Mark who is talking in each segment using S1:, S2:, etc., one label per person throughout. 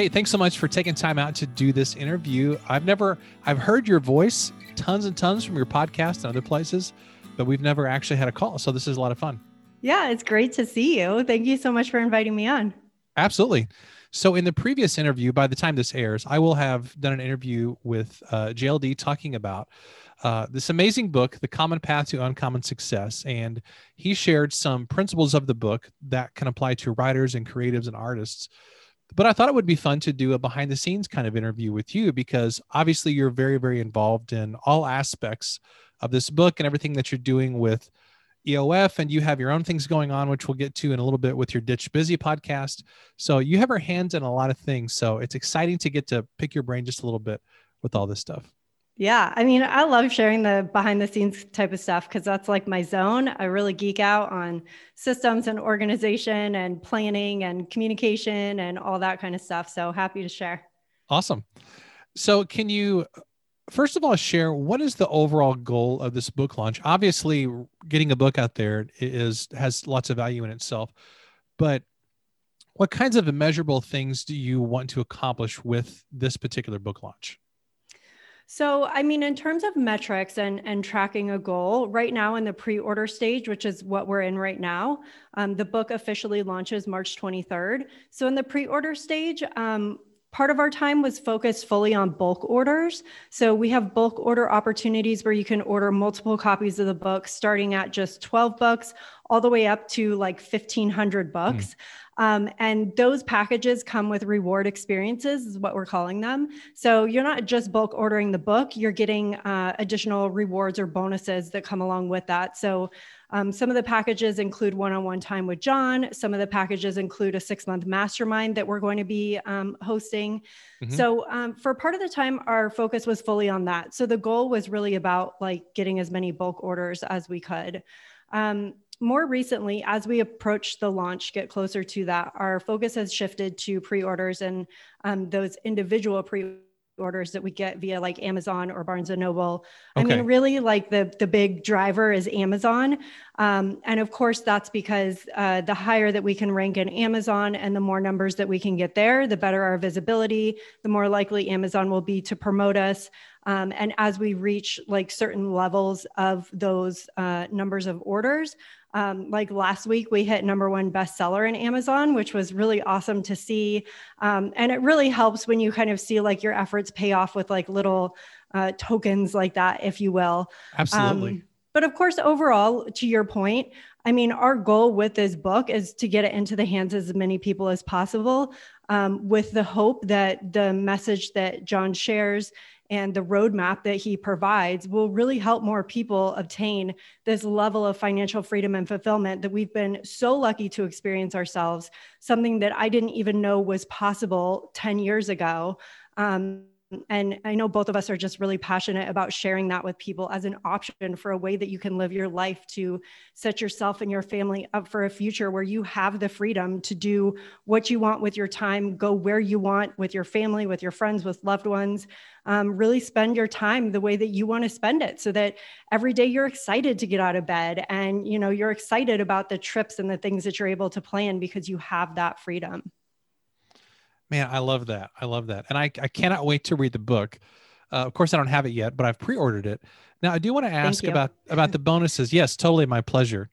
S1: Kate, thanks so much for taking time out to do this interview. I've never, I've heard your voice tons and tons from your podcast and other places, but we've never actually had a call. So this is a lot of fun.
S2: Yeah, it's great to see you. Thank you so much for inviting me on.
S1: Absolutely. So, in the previous interview, by the time this airs, I will have done an interview with uh, JLD talking about uh, this amazing book, The Common Path to Uncommon Success. And he shared some principles of the book that can apply to writers and creatives and artists. But I thought it would be fun to do a behind the scenes kind of interview with you because obviously you're very, very involved in all aspects of this book and everything that you're doing with EOF, and you have your own things going on, which we'll get to in a little bit with your Ditch Busy podcast. So you have our hands in a lot of things. So it's exciting to get to pick your brain just a little bit with all this stuff.
S2: Yeah, I mean, I love sharing the behind the scenes type of stuff because that's like my zone. I really geek out on systems and organization and planning and communication and all that kind of stuff. So happy to share.
S1: Awesome. So, can you first of all share what is the overall goal of this book launch? Obviously, getting a book out there is has lots of value in itself, but what kinds of immeasurable things do you want to accomplish with this particular book launch?
S2: So, I mean, in terms of metrics and, and tracking a goal, right now in the pre order stage, which is what we're in right now, um, the book officially launches March 23rd. So, in the pre order stage, um, part of our time was focused fully on bulk orders. So, we have bulk order opportunities where you can order multiple copies of the book starting at just 12 bucks all the way up to like 1500 bucks. Um, and those packages come with reward experiences, is what we're calling them. So you're not just bulk ordering the book, you're getting uh, additional rewards or bonuses that come along with that. So um, some of the packages include one on one time with John. Some of the packages include a six month mastermind that we're going to be um, hosting. Mm-hmm. So, um, for part of the time, our focus was fully on that. So, the goal was really about like getting as many bulk orders as we could. More recently, as we approach the launch, get closer to that, our focus has shifted to pre-orders and um, those individual pre orders that we get via like Amazon or Barnes and Noble. Okay. I mean, really, like the the big driver is Amazon, um, and of course that's because uh, the higher that we can rank in Amazon and the more numbers that we can get there, the better our visibility. The more likely Amazon will be to promote us. Um, and as we reach like certain levels of those uh, numbers of orders, um, like last week, we hit number one bestseller in Amazon, which was really awesome to see. Um, and it really helps when you kind of see like your efforts pay off with like little uh, tokens like that, if you will.
S1: Absolutely.
S2: Um, but of course, overall, to your point, I mean, our goal with this book is to get it into the hands of as many people as possible, um, with the hope that the message that John shares and the roadmap that he provides will really help more people obtain this level of financial freedom and fulfillment that we've been so lucky to experience ourselves, something that I didn't even know was possible 10 years ago. Um, and I know both of us are just really passionate about sharing that with people as an option for a way that you can live your life to set yourself and your family up for a future where you have the freedom to do what you want with your time, go where you want with your family, with your friends, with loved ones. Um, really spend your time the way that you want to spend it so that every day you're excited to get out of bed and you know you're excited about the trips and the things that you're able to plan because you have that freedom
S1: Man, I love that. I love that. And I, I cannot wait to read the book. Uh, of course, I don't have it yet, but I've pre-ordered it. Now, I do want to ask about about the bonuses. Yes, totally my pleasure.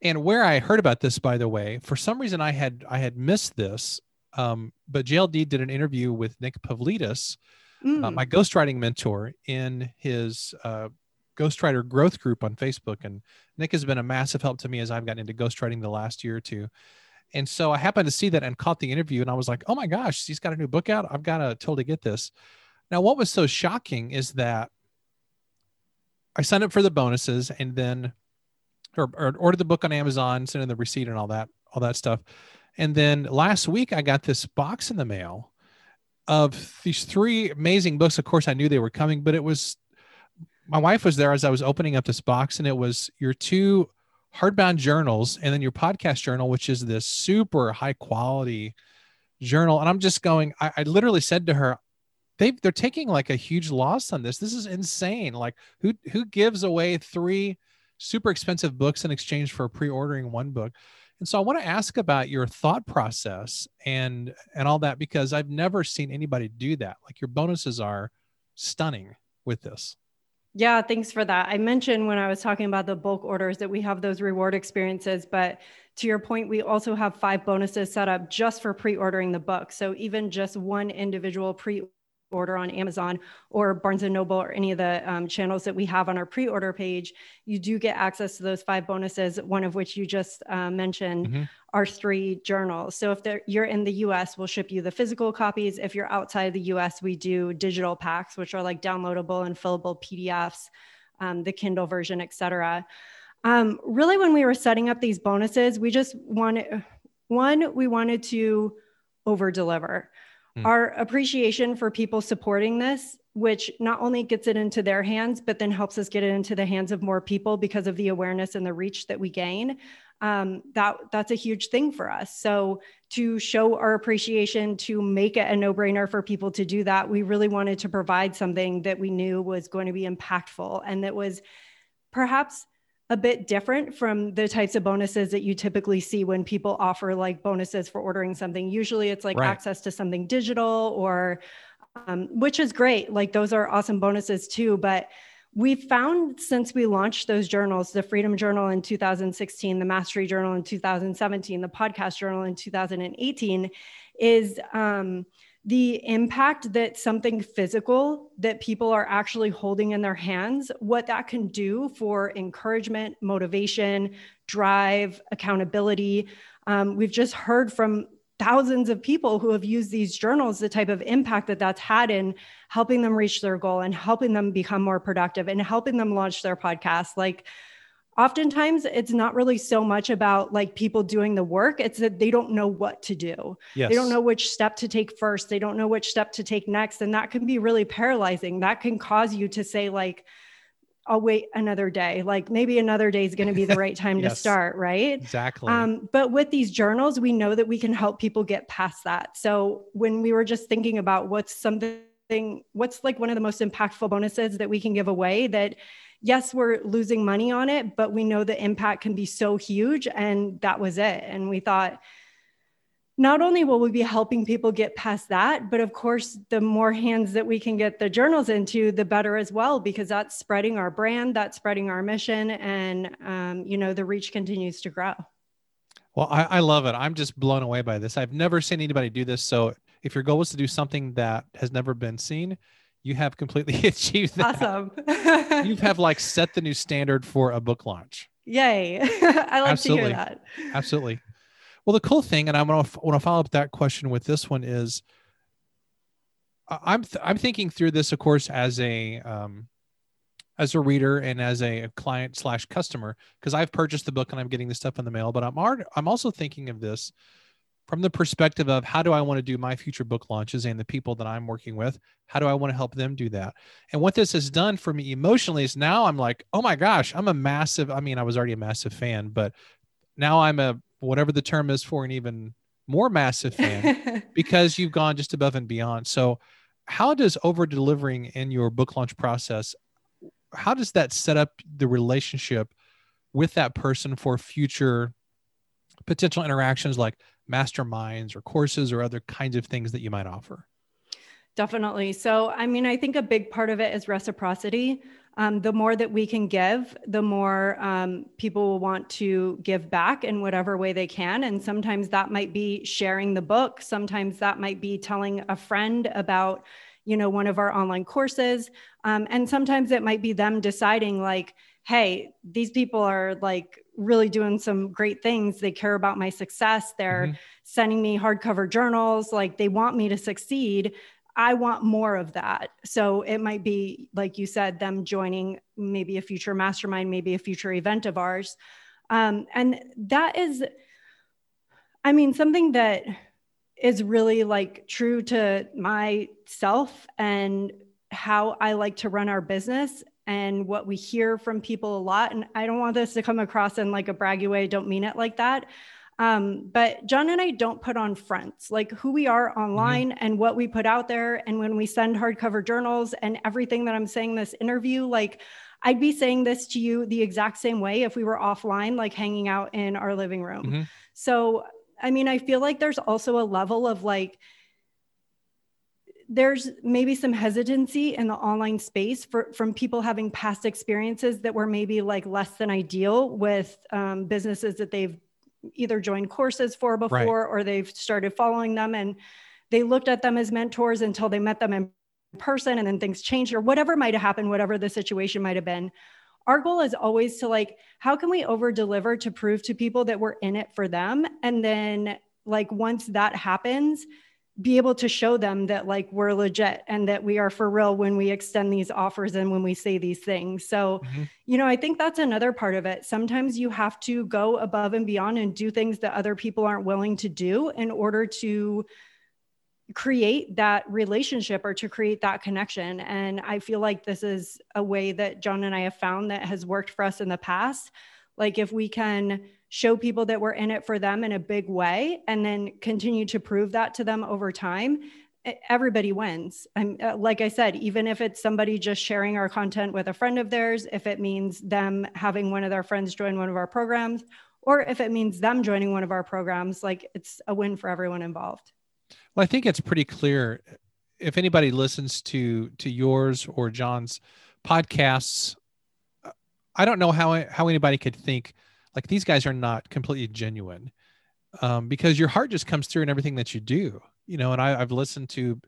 S1: And where I heard about this, by the way, for some reason I had I had missed this, um, but JLD did an interview with Nick Pavlidis, mm. uh, my ghostwriting mentor, in his uh, ghostwriter growth group on Facebook. And Nick has been a massive help to me as I've gotten into ghostwriting the last year or two. And so I happened to see that and caught the interview, and I was like, oh my gosh, he's got a new book out. I've got to totally get this. Now, what was so shocking is that I signed up for the bonuses and then or, or ordered the book on Amazon, sent in the receipt and all that, all that stuff. And then last week I got this box in the mail of these three amazing books. Of course, I knew they were coming, but it was my wife was there as I was opening up this box, and it was your two hardbound journals and then your podcast journal, which is this super high quality journal. And I'm just going, I, I literally said to her, they they're taking like a huge loss on this. This is insane. Like who who gives away three super expensive books in exchange for pre-ordering one book. And so I want to ask about your thought process and and all that because I've never seen anybody do that. Like your bonuses are stunning with this.
S2: Yeah, thanks for that. I mentioned when I was talking about the bulk orders that we have those reward experiences, but to your point, we also have five bonuses set up just for pre-ordering the book. So even just one individual pre order on Amazon or Barnes and Noble or any of the um, channels that we have on our pre-order page, you do get access to those five bonuses. One of which you just uh, mentioned mm-hmm. are three journals. So if you're in the U.S., we'll ship you the physical copies. If you're outside the U.S., we do digital packs, which are like downloadable and fillable PDFs, um, the Kindle version, etc. Um, really, when we were setting up these bonuses, we just wanted one, we wanted to over deliver mm. our appreciation for people supporting this which not only gets it into their hands but then helps us get it into the hands of more people because of the awareness and the reach that we gain um, that that's a huge thing for us so to show our appreciation to make it a no-brainer for people to do that we really wanted to provide something that we knew was going to be impactful and that was perhaps a bit different from the types of bonuses that you typically see when people offer like bonuses for ordering something. Usually it's like right. access to something digital or um, which is great. Like those are awesome bonuses too. But we found since we launched those journals, the Freedom Journal in 2016, the Mastery Journal in 2017, the Podcast Journal in 2018, is um, the impact that something physical that people are actually holding in their hands, what that can do for encouragement, motivation, drive, accountability. Um, we've just heard from thousands of people who have used these journals, the type of impact that that's had in helping them reach their goal and helping them become more productive and helping them launch their podcast. Like, oftentimes it's not really so much about like people doing the work it's that they don't know what to do yes. they don't know which step to take first they don't know which step to take next and that can be really paralyzing that can cause you to say like I'll wait another day. Like maybe another day is going to be the right time yes, to start, right?
S1: Exactly.
S2: Um, but with these journals, we know that we can help people get past that. So when we were just thinking about what's something, what's like one of the most impactful bonuses that we can give away that yes, we're losing money on it, but we know the impact can be so huge. And that was it. And we thought, not only will we be helping people get past that, but of course, the more hands that we can get the journals into, the better as well, because that's spreading our brand, that's spreading our mission, and um, you know the reach continues to grow.
S1: Well, I, I love it. I'm just blown away by this. I've never seen anybody do this. So, if your goal is to do something that has never been seen, you have completely achieved that.
S2: Awesome.
S1: you have like set the new standard for a book launch.
S2: Yay. I like Absolutely. to hear that.
S1: Absolutely. Well, the cool thing, and I want to want to follow up that question with this one is, I'm th- I'm thinking through this, of course, as a um, as a reader and as a client slash customer because I've purchased the book and I'm getting the stuff in the mail. But I'm art- I'm also thinking of this from the perspective of how do I want to do my future book launches and the people that I'm working with, how do I want to help them do that? And what this has done for me emotionally is now I'm like, oh my gosh, I'm a massive, I mean, I was already a massive fan, but now I'm a whatever the term is for an even more massive fan because you've gone just above and beyond. So how does over delivering in your book launch process, how does that set up the relationship with that person for future potential interactions like masterminds or courses or other kinds of things that you might offer?
S2: Definitely. So, I mean, I think a big part of it is reciprocity. Um, the more that we can give, the more um, people will want to give back in whatever way they can. And sometimes that might be sharing the book. Sometimes that might be telling a friend about, you know, one of our online courses. Um, and sometimes it might be them deciding, like, hey, these people are like really doing some great things. They care about my success. They're mm-hmm. sending me hardcover journals. Like they want me to succeed. I want more of that. So it might be, like you said, them joining maybe a future mastermind, maybe a future event of ours. Um, and that is, I mean, something that is really like true to myself and how I like to run our business and what we hear from people a lot. And I don't want this to come across in like a braggy way. I don't mean it like that. Um, but John and I don't put on fronts like who we are mm-hmm. online mm-hmm. and what we put out there. And when we send hardcover journals and everything that I'm saying this interview, like I'd be saying this to you the exact same way if we were offline, like hanging out in our living room. Mm-hmm. So, I mean, I feel like there's also a level of like, there's maybe some hesitancy in the online space for, from people having past experiences that were maybe like less than ideal with um, businesses that they've either joined courses for before right. or they've started following them and they looked at them as mentors until they met them in person and then things changed or whatever might have happened whatever the situation might have been our goal is always to like how can we over deliver to prove to people that we're in it for them and then like once that happens be able to show them that like we're legit and that we are for real when we extend these offers and when we say these things. So, mm-hmm. you know, I think that's another part of it. Sometimes you have to go above and beyond and do things that other people aren't willing to do in order to create that relationship or to create that connection. And I feel like this is a way that John and I have found that has worked for us in the past. Like if we can show people that we're in it for them in a big way and then continue to prove that to them over time everybody wins and uh, like i said even if it's somebody just sharing our content with a friend of theirs if it means them having one of their friends join one of our programs or if it means them joining one of our programs like it's a win for everyone involved
S1: well i think it's pretty clear if anybody listens to to yours or john's podcasts i don't know how how anybody could think like these guys are not completely genuine um, because your heart just comes through in everything that you do you know and I, have listened to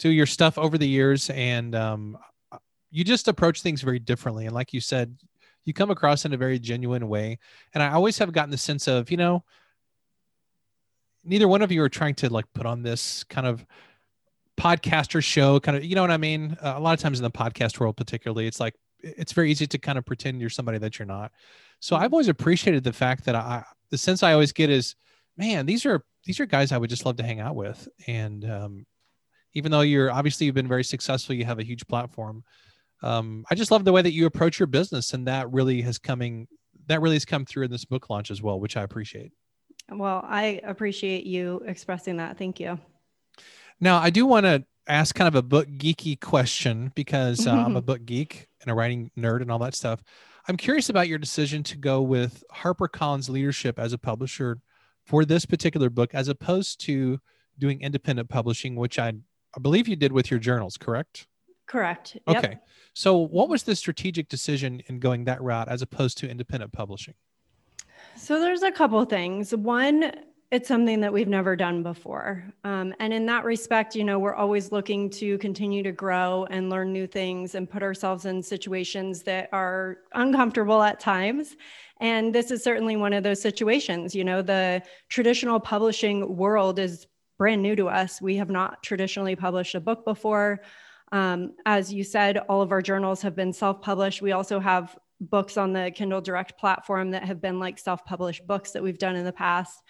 S1: to your stuff over the years and um, you just approach things very differently. And like you said you come across in a very genuine way. And i always have gotten the sense of you know neither one of you are trying to like put on this kind of podcaster show kind of you know what i mean uh, a lot of times in the podcast world particularly it's like it's very easy to kind of pretend you're somebody that you're not so I've always appreciated the fact that I, the sense I always get is, man, these are these are guys I would just love to hang out with. And um, even though you're obviously you've been very successful, you have a huge platform. Um, I just love the way that you approach your business, and that really has coming that really has come through in this book launch as well, which I appreciate.
S2: Well, I appreciate you expressing that. Thank you.
S1: Now, I do want to ask kind of a book geeky question because uh, I'm a book geek and a writing nerd and all that stuff. I'm curious about your decision to go with HarperCollins leadership as a publisher for this particular book, as opposed to doing independent publishing, which I, I believe you did with your journals, correct?
S2: Correct.
S1: Yep. Okay. So, what was the strategic decision in going that route as opposed to independent publishing?
S2: So, there's a couple things. One, it's something that we've never done before. Um, and in that respect, you know, we're always looking to continue to grow and learn new things and put ourselves in situations that are uncomfortable at times. And this is certainly one of those situations. You know, the traditional publishing world is brand new to us. We have not traditionally published a book before. Um, as you said, all of our journals have been self published. We also have books on the Kindle Direct platform that have been like self published books that we've done in the past.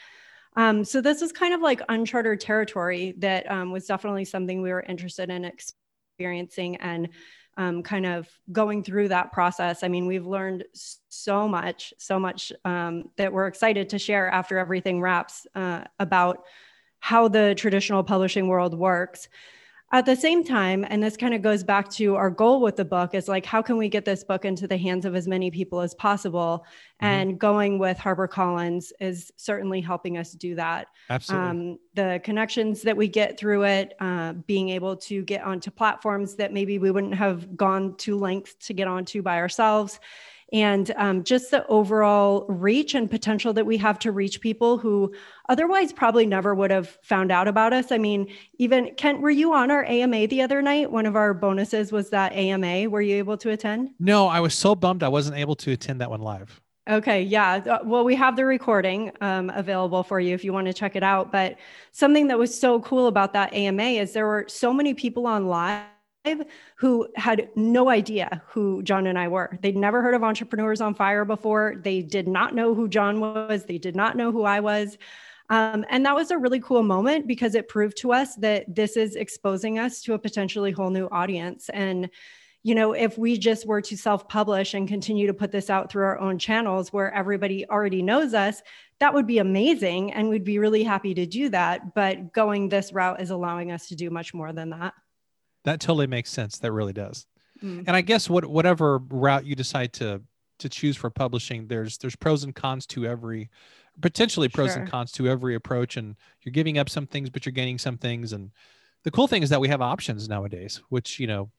S2: Um, so this is kind of like uncharted territory that um, was definitely something we were interested in experiencing and um, kind of going through that process. I mean, we've learned so much, so much um, that we're excited to share after everything wraps uh, about how the traditional publishing world works. At the same time, and this kind of goes back to our goal with the book, is like, how can we get this book into the hands of as many people as possible? Mm-hmm. And going with HarperCollins is certainly helping us do that.
S1: Absolutely.
S2: Um, the connections that we get through it, uh, being able to get onto platforms that maybe we wouldn't have gone to length to get onto by ourselves and um, just the overall reach and potential that we have to reach people who otherwise probably never would have found out about us. I mean, even Kent, were you on our AMA the other night? One of our bonuses was that AMA. Were you able to attend?
S1: No, I was so bummed I wasn't able to attend that one live.
S2: Okay, yeah. Uh, well, we have the recording um, available for you if you want to check it out. But something that was so cool about that AMA is there were so many people on live who had no idea who John and I were. They'd never heard of Entrepreneurs on Fire before. They did not know who John was. They did not know who I was. Um, and that was a really cool moment because it proved to us that this is exposing us to a potentially whole new audience. And, you know, if we just were to self publish and continue to put this out through our own channels where everybody already knows us, that would be amazing. And we'd be really happy to do that. But going this route is allowing us to do much more than that.
S1: That totally makes sense. That really does. mm. and i guess what whatever route you decide to to choose for publishing there's there's pros and cons to every potentially pros sure. and cons to every approach and you're giving up some things but you're gaining some things and the cool thing is that we have options nowadays which you know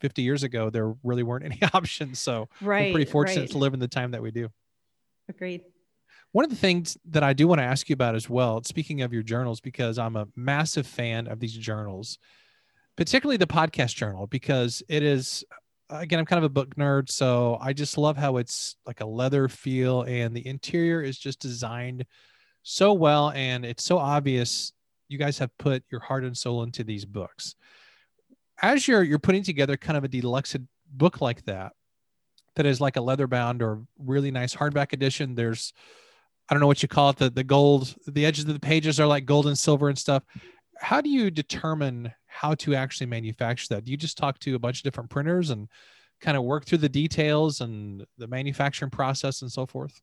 S1: 50 years ago there really weren't any options so right, we're pretty fortunate right. to live in the time that we do
S2: agreed
S1: one of the things that I do want to ask you about as well, speaking of your journals, because I'm a massive fan of these journals, particularly the podcast journal, because it is, again, I'm kind of a book nerd. So I just love how it's like a leather feel and the interior is just designed so well. And it's so obvious you guys have put your heart and soul into these books. As you're, you're putting together kind of a deluxe book like that, that is like a leather bound or really nice hardback edition, there's, I don't know what you call it, the the gold, the edges of the pages are like gold and silver and stuff. How do you determine how to actually manufacture that? Do you just talk to a bunch of different printers and kind of work through the details and the manufacturing process and so forth?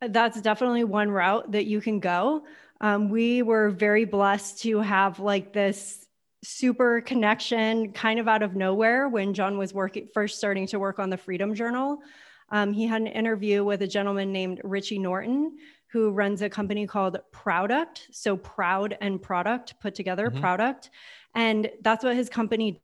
S2: That's definitely one route that you can go. Um, we were very blessed to have like this super connection kind of out of nowhere when John was working first starting to work on the Freedom Journal. Um, he had an interview with a gentleman named Richie Norton, who runs a company called Prouduct. So proud and product put together, mm-hmm. product. And that's what his company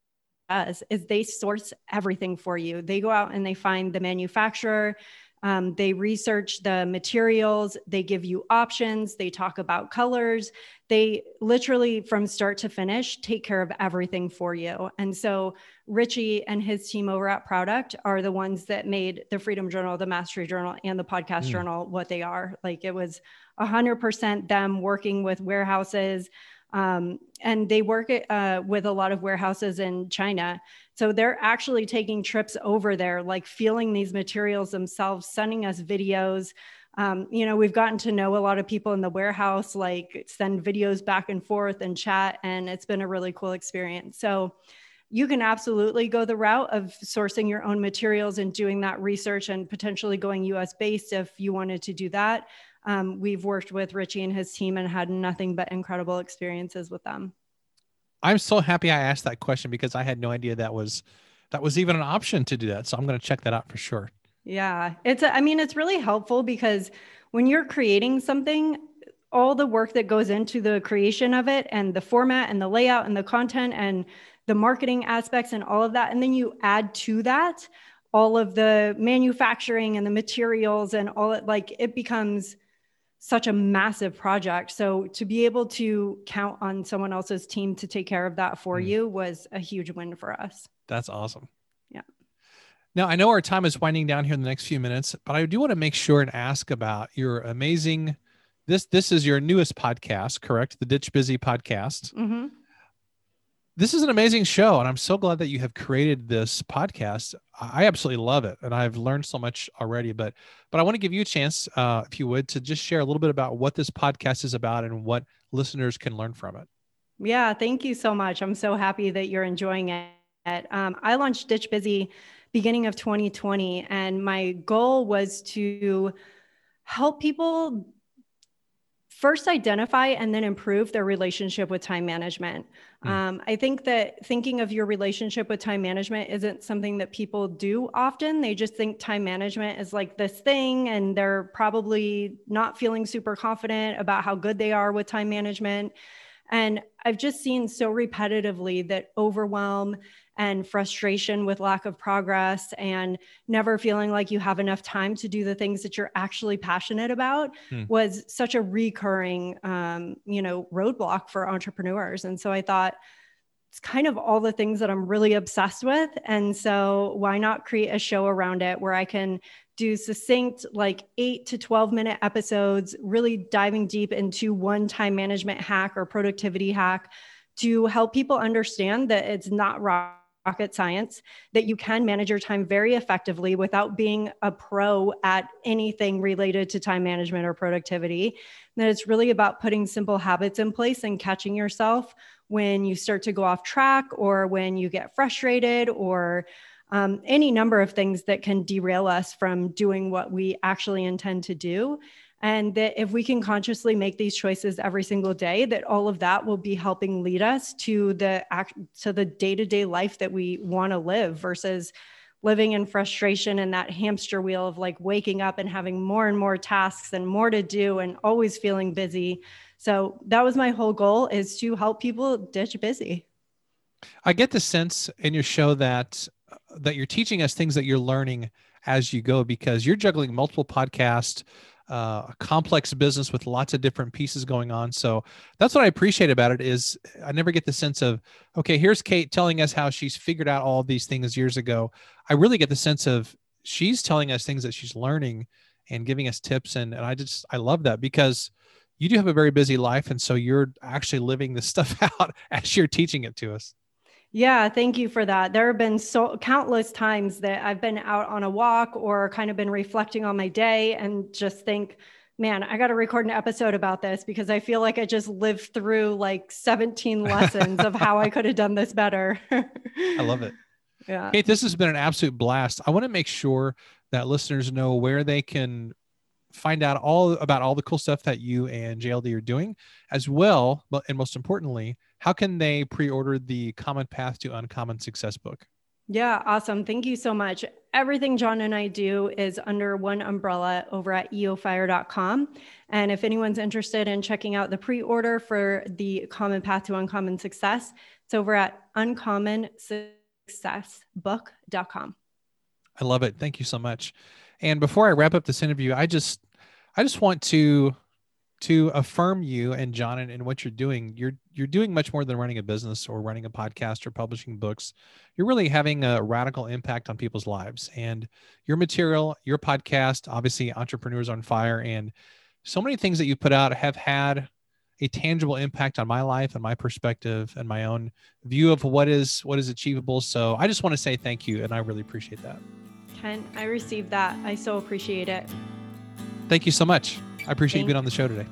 S2: does is they source everything for you. They go out and they find the manufacturer, um, they research the materials, they give you options, they talk about colors. They literally, from start to finish, take care of everything for you. And so, Richie and his team over at Prouduct are the ones that made the Freedom Journal, the Mastery Journal, and the Podcast mm. Journal what they are. Like it was 100% them working with warehouses. Um, and they work uh, with a lot of warehouses in China so they're actually taking trips over there, like feeling these materials themselves, sending us videos. Um, you know, we've gotten to know a lot of people in the warehouse, like send videos back and forth and chat, and it's been a really cool experience. So you can absolutely go the route of sourcing your own materials and doing that research and potentially going US based if you wanted to do that. Um, we've worked with Richie and his team and had nothing but incredible experiences with them.
S1: I'm so happy I asked that question because I had no idea that was that was even an option to do that. So I'm going to check that out for sure.
S2: Yeah. It's I mean it's really helpful because when you're creating something all the work that goes into the creation of it and the format and the layout and the content and the marketing aspects and all of that and then you add to that all of the manufacturing and the materials and all it like it becomes such a massive project. So to be able to count on someone else's team to take care of that for mm. you was a huge win for us.
S1: That's awesome.
S2: Yeah.
S1: Now, I know our time is winding down here in the next few minutes, but I do want to make sure and ask about your amazing this this is your newest podcast, correct? The Ditch Busy podcast. Mm-hmm this is an amazing show and i'm so glad that you have created this podcast. I absolutely love it and i've learned so much already but but i want to give you a chance uh, if you would to just share a little bit about what this podcast is about and what listeners can learn from it.
S2: Yeah thank you so much. I'm so happy that you're enjoying it. Um, i launched ditch busy beginning of 2020 and my goal was to help people first identify and then improve their relationship with time management. Mm. Um, I think that thinking of your relationship with time management isn't something that people do often. They just think time management is like this thing, and they're probably not feeling super confident about how good they are with time management. And I've just seen so repetitively that overwhelm and frustration with lack of progress and never feeling like you have enough time to do the things that you're actually passionate about hmm. was such a recurring um, you know roadblock for entrepreneurs and so i thought it's kind of all the things that i'm really obsessed with and so why not create a show around it where i can do succinct like 8 to 12 minute episodes really diving deep into one time management hack or productivity hack to help people understand that it's not rocket science, that you can manage your time very effectively without being a pro at anything related to time management or productivity. that it's really about putting simple habits in place and catching yourself when you start to go off track or when you get frustrated or um, any number of things that can derail us from doing what we actually intend to do and that if we can consciously make these choices every single day that all of that will be helping lead us to the act to the day-to-day life that we want to live versus living in frustration and that hamster wheel of like waking up and having more and more tasks and more to do and always feeling busy. So that was my whole goal is to help people ditch busy.
S1: I get the sense in your show that that you're teaching us things that you're learning as you go because you're juggling multiple podcasts uh, a complex business with lots of different pieces going on. So that's what I appreciate about it is I never get the sense of, okay, here's Kate telling us how she's figured out all these things years ago. I really get the sense of she's telling us things that she's learning and giving us tips. And, and I just, I love that because you do have a very busy life. And so you're actually living this stuff out as you're teaching it to us.
S2: Yeah, thank you for that. There have been so countless times that I've been out on a walk or kind of been reflecting on my day and just think, man, I got to record an episode about this because I feel like I just lived through like 17 lessons of how I could have done this better.
S1: I love it. Yeah. Kate, this has been an absolute blast. I want to make sure that listeners know where they can find out all about all the cool stuff that you and JLD are doing, as well, but and most importantly, how can they pre-order the Common Path to Uncommon Success book?
S2: Yeah, awesome. Thank you so much. Everything John and I do is under one umbrella over at eofire.com. And if anyone's interested in checking out the pre order for the Common Path to Uncommon Success, it's over at uncommonsuccessbook.com.
S1: I love it. Thank you so much. And before I wrap up this interview, I just I just want to to affirm you and John and, and what you're doing. You're you're doing much more than running a business or running a podcast or publishing books. You're really having a radical impact on people's lives. And your material, your podcast, obviously Entrepreneurs on Fire, and so many things that you put out have had a tangible impact on my life and my perspective and my own view of what is what is achievable. So I just want to say thank you and I really appreciate that.
S2: Ken, I received that. I so appreciate it.
S1: Thank you so much. I appreciate Thanks. you being on the show today.